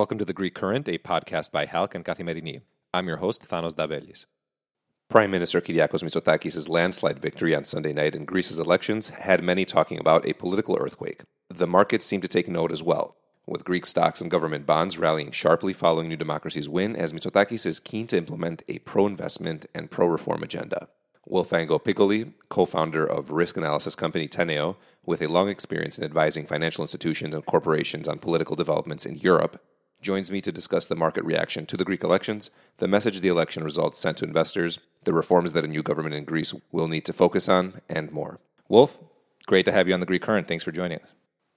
Welcome to The Greek Current, a podcast by HALC and Kathimerini. I'm your host, Thanos Davelis. Prime Minister Kyriakos Mitsotakis' landslide victory on Sunday night in Greece's elections had many talking about a political earthquake. The market seemed to take note as well, with Greek stocks and government bonds rallying sharply following New Democracy's win, as Mitsotakis is keen to implement a pro investment and pro reform agenda. Wolfango Piccoli, co founder of risk analysis company Teneo, with a long experience in advising financial institutions and corporations on political developments in Europe, joins me to discuss the market reaction to the Greek elections, the message the election results sent to investors, the reforms that a new government in Greece will need to focus on, and more. Wolf, great to have you on the Greek Current. Thanks for joining us.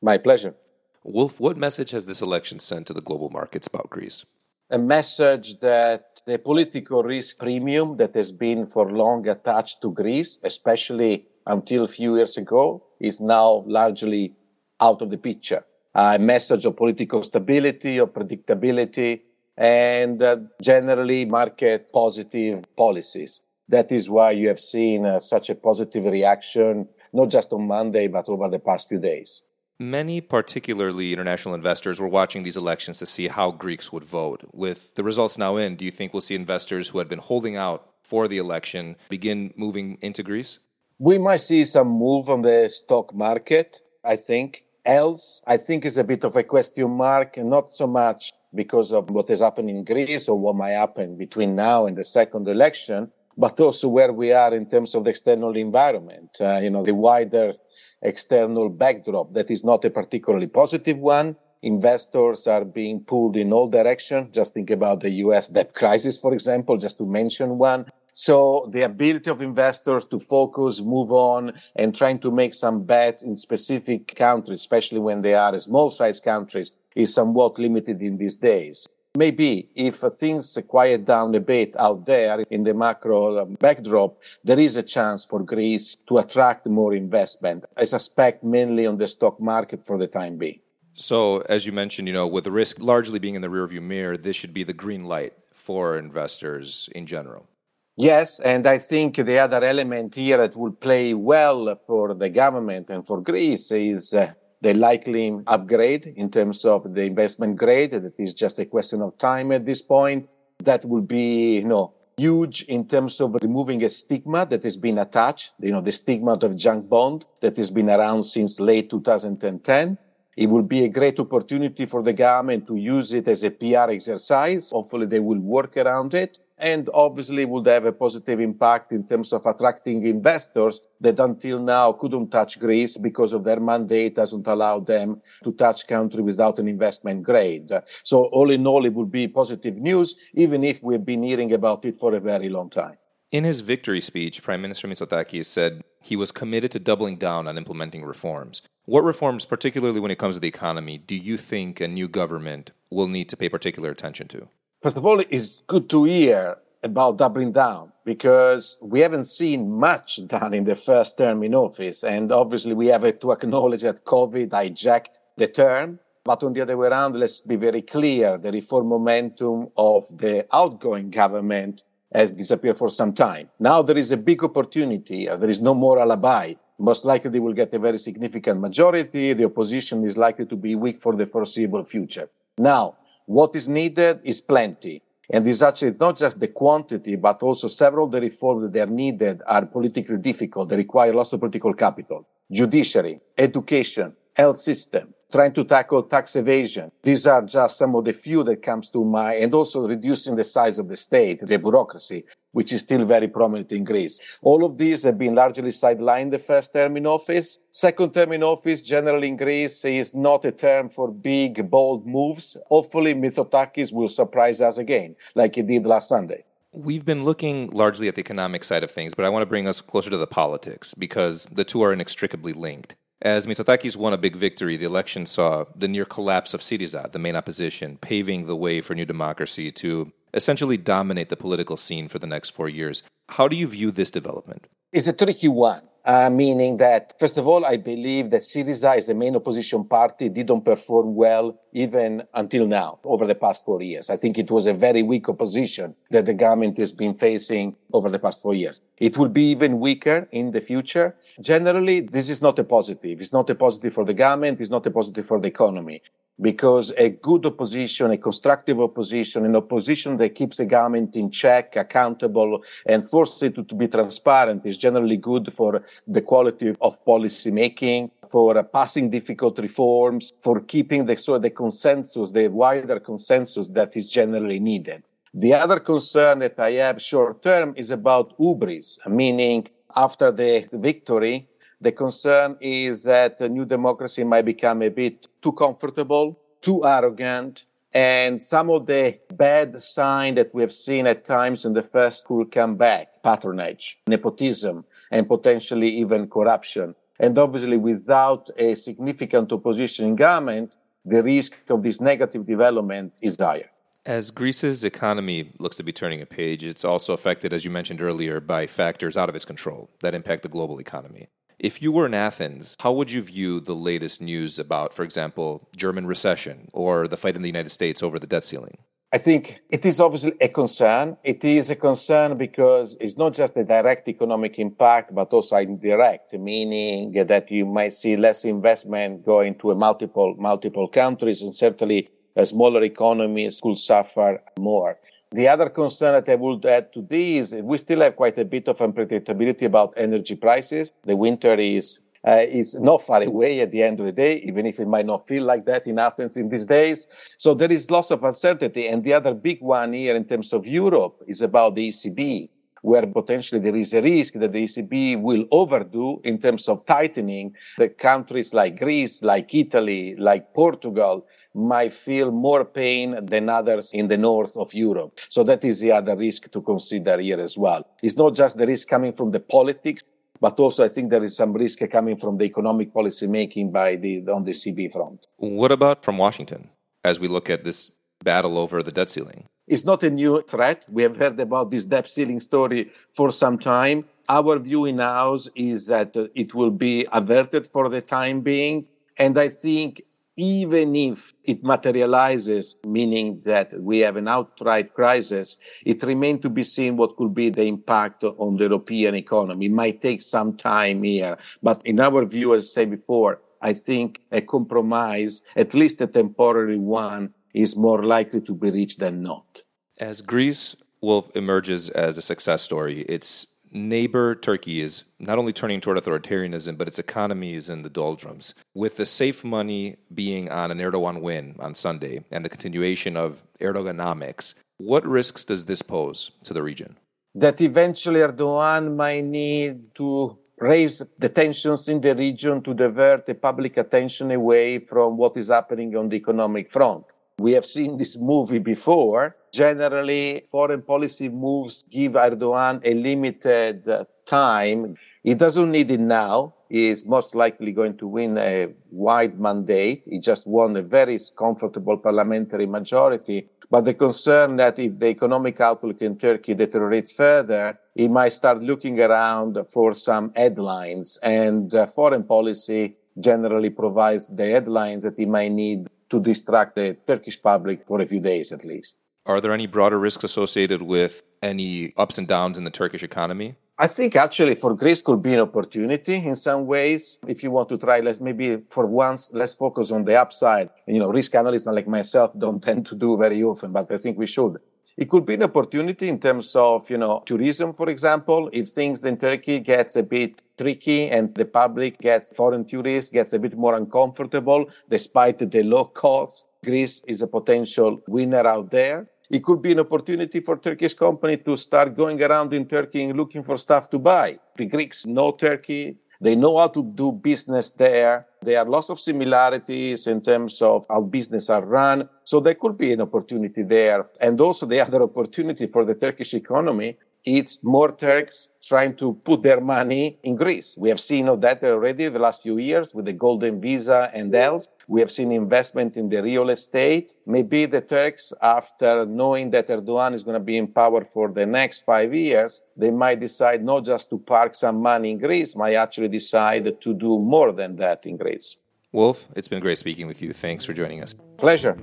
My pleasure. Wolf, what message has this election sent to the global markets about Greece? A message that the political risk premium that has been for long attached to Greece, especially until a few years ago, is now largely out of the picture a message of political stability, of predictability, and uh, generally market positive policies. That is why you have seen uh, such a positive reaction, not just on Monday, but over the past few days. Many, particularly international investors, were watching these elections to see how Greeks would vote. With the results now in, do you think we'll see investors who had been holding out for the election begin moving into Greece? We might see some move on the stock market, I think else, I think is a bit of a question mark, and not so much because of what has happened in Greece or what might happen between now and the second election, but also where we are in terms of the external environment, uh, you know, the wider external backdrop that is not a particularly positive one. Investors are being pulled in all directions. Just think about the US debt crisis, for example, just to mention one. So the ability of investors to focus, move on, and trying to make some bets in specific countries, especially when they are small-sized countries, is somewhat limited in these days. Maybe if things quiet down a bit out there in the macro um, backdrop, there is a chance for Greece to attract more investment. I suspect mainly on the stock market for the time being. So, as you mentioned, you know, with the risk largely being in the rearview mirror, this should be the green light for investors in general. Yes, and I think the other element here that will play well for the government and for Greece is uh, the likely upgrade in terms of the investment grade. That is just a question of time at this point. That will be, you know, huge in terms of removing a stigma that has been attached, you know, the stigma of junk bond that has been around since late 2010. It will be a great opportunity for the government to use it as a PR exercise. Hopefully they will work around it and obviously would have a positive impact in terms of attracting investors that until now couldn't touch Greece because of their mandate doesn't allow them to touch country without an investment grade. So all in all, it would be positive news, even if we've been hearing about it for a very long time. In his victory speech, Prime Minister Mitsotakis said he was committed to doubling down on implementing reforms. What reforms, particularly when it comes to the economy, do you think a new government will need to pay particular attention to? First of all, it's good to hear about doubling down because we haven't seen much done in the first term in office. And obviously, we have to acknowledge that COVID hijacked the term. But on the other way around, let's be very clear the reform momentum of the outgoing government has disappeared for some time. Now there is a big opportunity. Uh, there is no more alibi. Most likely they will get a very significant majority. The opposition is likely to be weak for the foreseeable future. Now, what is needed is plenty. And it's actually not just the quantity, but also several of the reforms that are needed are politically difficult. They require lots of political capital. Judiciary, education, health system, trying to tackle tax evasion. These are just some of the few that comes to mind and also reducing the size of the state, the bureaucracy, which is still very prominent in Greece. All of these have been largely sidelined the first term in office. Second term in office, generally in Greece, is not a term for big, bold moves. Hopefully, Mitsotakis will surprise us again, like he did last Sunday. We've been looking largely at the economic side of things, but I want to bring us closer to the politics because the two are inextricably linked. As Mitsotakis won a big victory, the election saw the near collapse of Syriza, the main opposition, paving the way for New Democracy to essentially dominate the political scene for the next four years. How do you view this development? It's a tricky one uh, meaning that, first of all, I believe that Syriza as the main opposition party didn't perform well even until now, over the past four years. I think it was a very weak opposition that the government has been facing over the past four years. It will be even weaker in the future. Generally, this is not a positive. It's not a positive for the government. It's not a positive for the economy. Because a good opposition, a constructive opposition, an opposition that keeps the government in check, accountable, and forces it to, be transparent is generally good for the quality of policy making, for uh, passing difficult reforms, for keeping the, so the consensus, the wider consensus that is generally needed. The other concern that I have short term is about hubris, meaning after the victory, the concern is that the new democracy might become a bit too comfortable, too arrogant, and some of the bad signs that we have seen at times in the first will come back patronage, nepotism, and potentially even corruption. And obviously, without a significant opposition in government, the risk of this negative development is higher. As Greece's economy looks to be turning a page, it's also affected, as you mentioned earlier, by factors out of its control that impact the global economy. If you were in Athens, how would you view the latest news about, for example, German recession or the fight in the United States over the debt ceiling? I think it is obviously a concern. It is a concern because it's not just a direct economic impact, but also indirect, meaning that you might see less investment going to multiple, multiple countries and certainly smaller economies could suffer more. The other concern that I would add to this, we still have quite a bit of unpredictability about energy prices. The winter is uh, is not far away at the end of the day, even if it might not feel like that in Athens in these days. So there is lots of uncertainty. And the other big one here in terms of Europe is about the ECB, where potentially there is a risk that the ECB will overdo in terms of tightening the countries like Greece, like Italy, like Portugal, might feel more pain than others in the north of Europe. So that is the other risk to consider here as well. It's not just the risk coming from the politics, but also I think there is some risk coming from the economic policy making by the on the CB front. What about from Washington as we look at this battle over the debt ceiling? It's not a new threat. We have heard about this debt ceiling story for some time. Our view in house is that it will be averted for the time being. And I think even if it materializes, meaning that we have an outright crisis, it remains to be seen what could be the impact on the European economy. It might take some time here, but in our view, as I said before, I think a compromise, at least a temporary one, is more likely to be reached than not. As Greece Wolf emerges as a success story, it's neighbor Turkey is not only turning toward authoritarianism, but its economy is in the doldrums. With the safe money being on an Erdogan win on Sunday and the continuation of Erdoganomics, what risks does this pose to the region? That eventually Erdogan might need to raise the tensions in the region to divert the public attention away from what is happening on the economic front. We have seen this movie before. Generally, foreign policy moves give Erdogan a limited uh, time. He doesn't need it now. He is most likely going to win a wide mandate. He just won a very comfortable parliamentary majority. But the concern that if the economic outlook in Turkey deteriorates further, he might start looking around for some headlines. And uh, foreign policy generally provides the headlines that he might need to distract the Turkish public for a few days at least. Are there any broader risks associated with any ups and downs in the Turkish economy? I think actually for Greece could be an opportunity in some ways. If you want to try, let's maybe for once, let's focus on the upside. You know, risk analysts like myself don't tend to do very often, but I think we should. It could be an opportunity in terms of, you know, tourism, for example. If things in Turkey gets a bit tricky and the public gets, foreign tourists gets a bit more uncomfortable, despite the low cost, Greece is a potential winner out there. It could be an opportunity for Turkish company to start going around in Turkey and looking for stuff to buy. The Greeks know Turkey. They know how to do business there. There are lots of similarities in terms of how business are run. So there could be an opportunity there. And also the other opportunity for the Turkish economy it's more Turks trying to put their money in Greece. We have seen all that already the last few years with the golden visa and else. We have seen investment in the real estate. Maybe the Turks, after knowing that Erdogan is going to be in power for the next five years, they might decide not just to park some money in Greece, might actually decide to do more than that in Greece. Wolf, it's been great speaking with you. Thanks for joining us. Pleasure.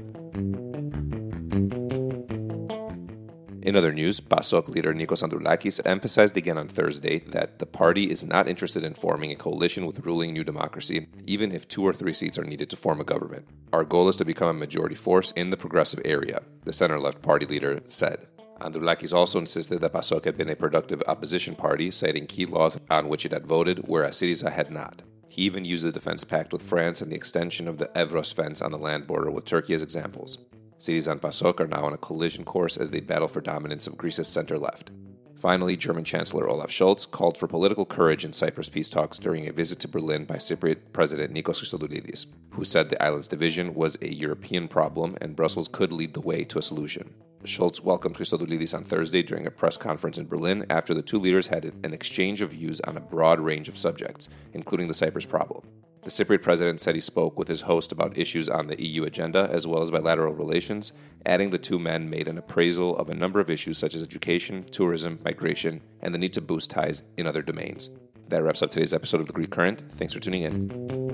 In other news, PASOK leader Nikos Androulakis emphasized again on Thursday that the party is not interested in forming a coalition with ruling New Democracy, even if two or three seats are needed to form a government. Our goal is to become a majority force in the progressive area, the center left party leader said. Androulakis also insisted that PASOK had been a productive opposition party, citing key laws on which it had voted, whereas Syriza had not. He even used the defense pact with France and the extension of the Evros fence on the land border with Turkey as examples. Syriza and PASOK are now on a collision course as they battle for dominance of Greece's center left. Finally, German Chancellor Olaf Scholz called for political courage in Cyprus peace talks during a visit to Berlin by Cypriot President Nikos Christodoulides, who said the island's division was a European problem and Brussels could lead the way to a solution. Scholz welcomed Christodoulides on Thursday during a press conference in Berlin after the two leaders had an exchange of views on a broad range of subjects, including the Cyprus problem. The Cypriot president said he spoke with his host about issues on the EU agenda as well as bilateral relations, adding the two men made an appraisal of a number of issues such as education, tourism, migration, and the need to boost ties in other domains. That wraps up today's episode of The Greek Current. Thanks for tuning in.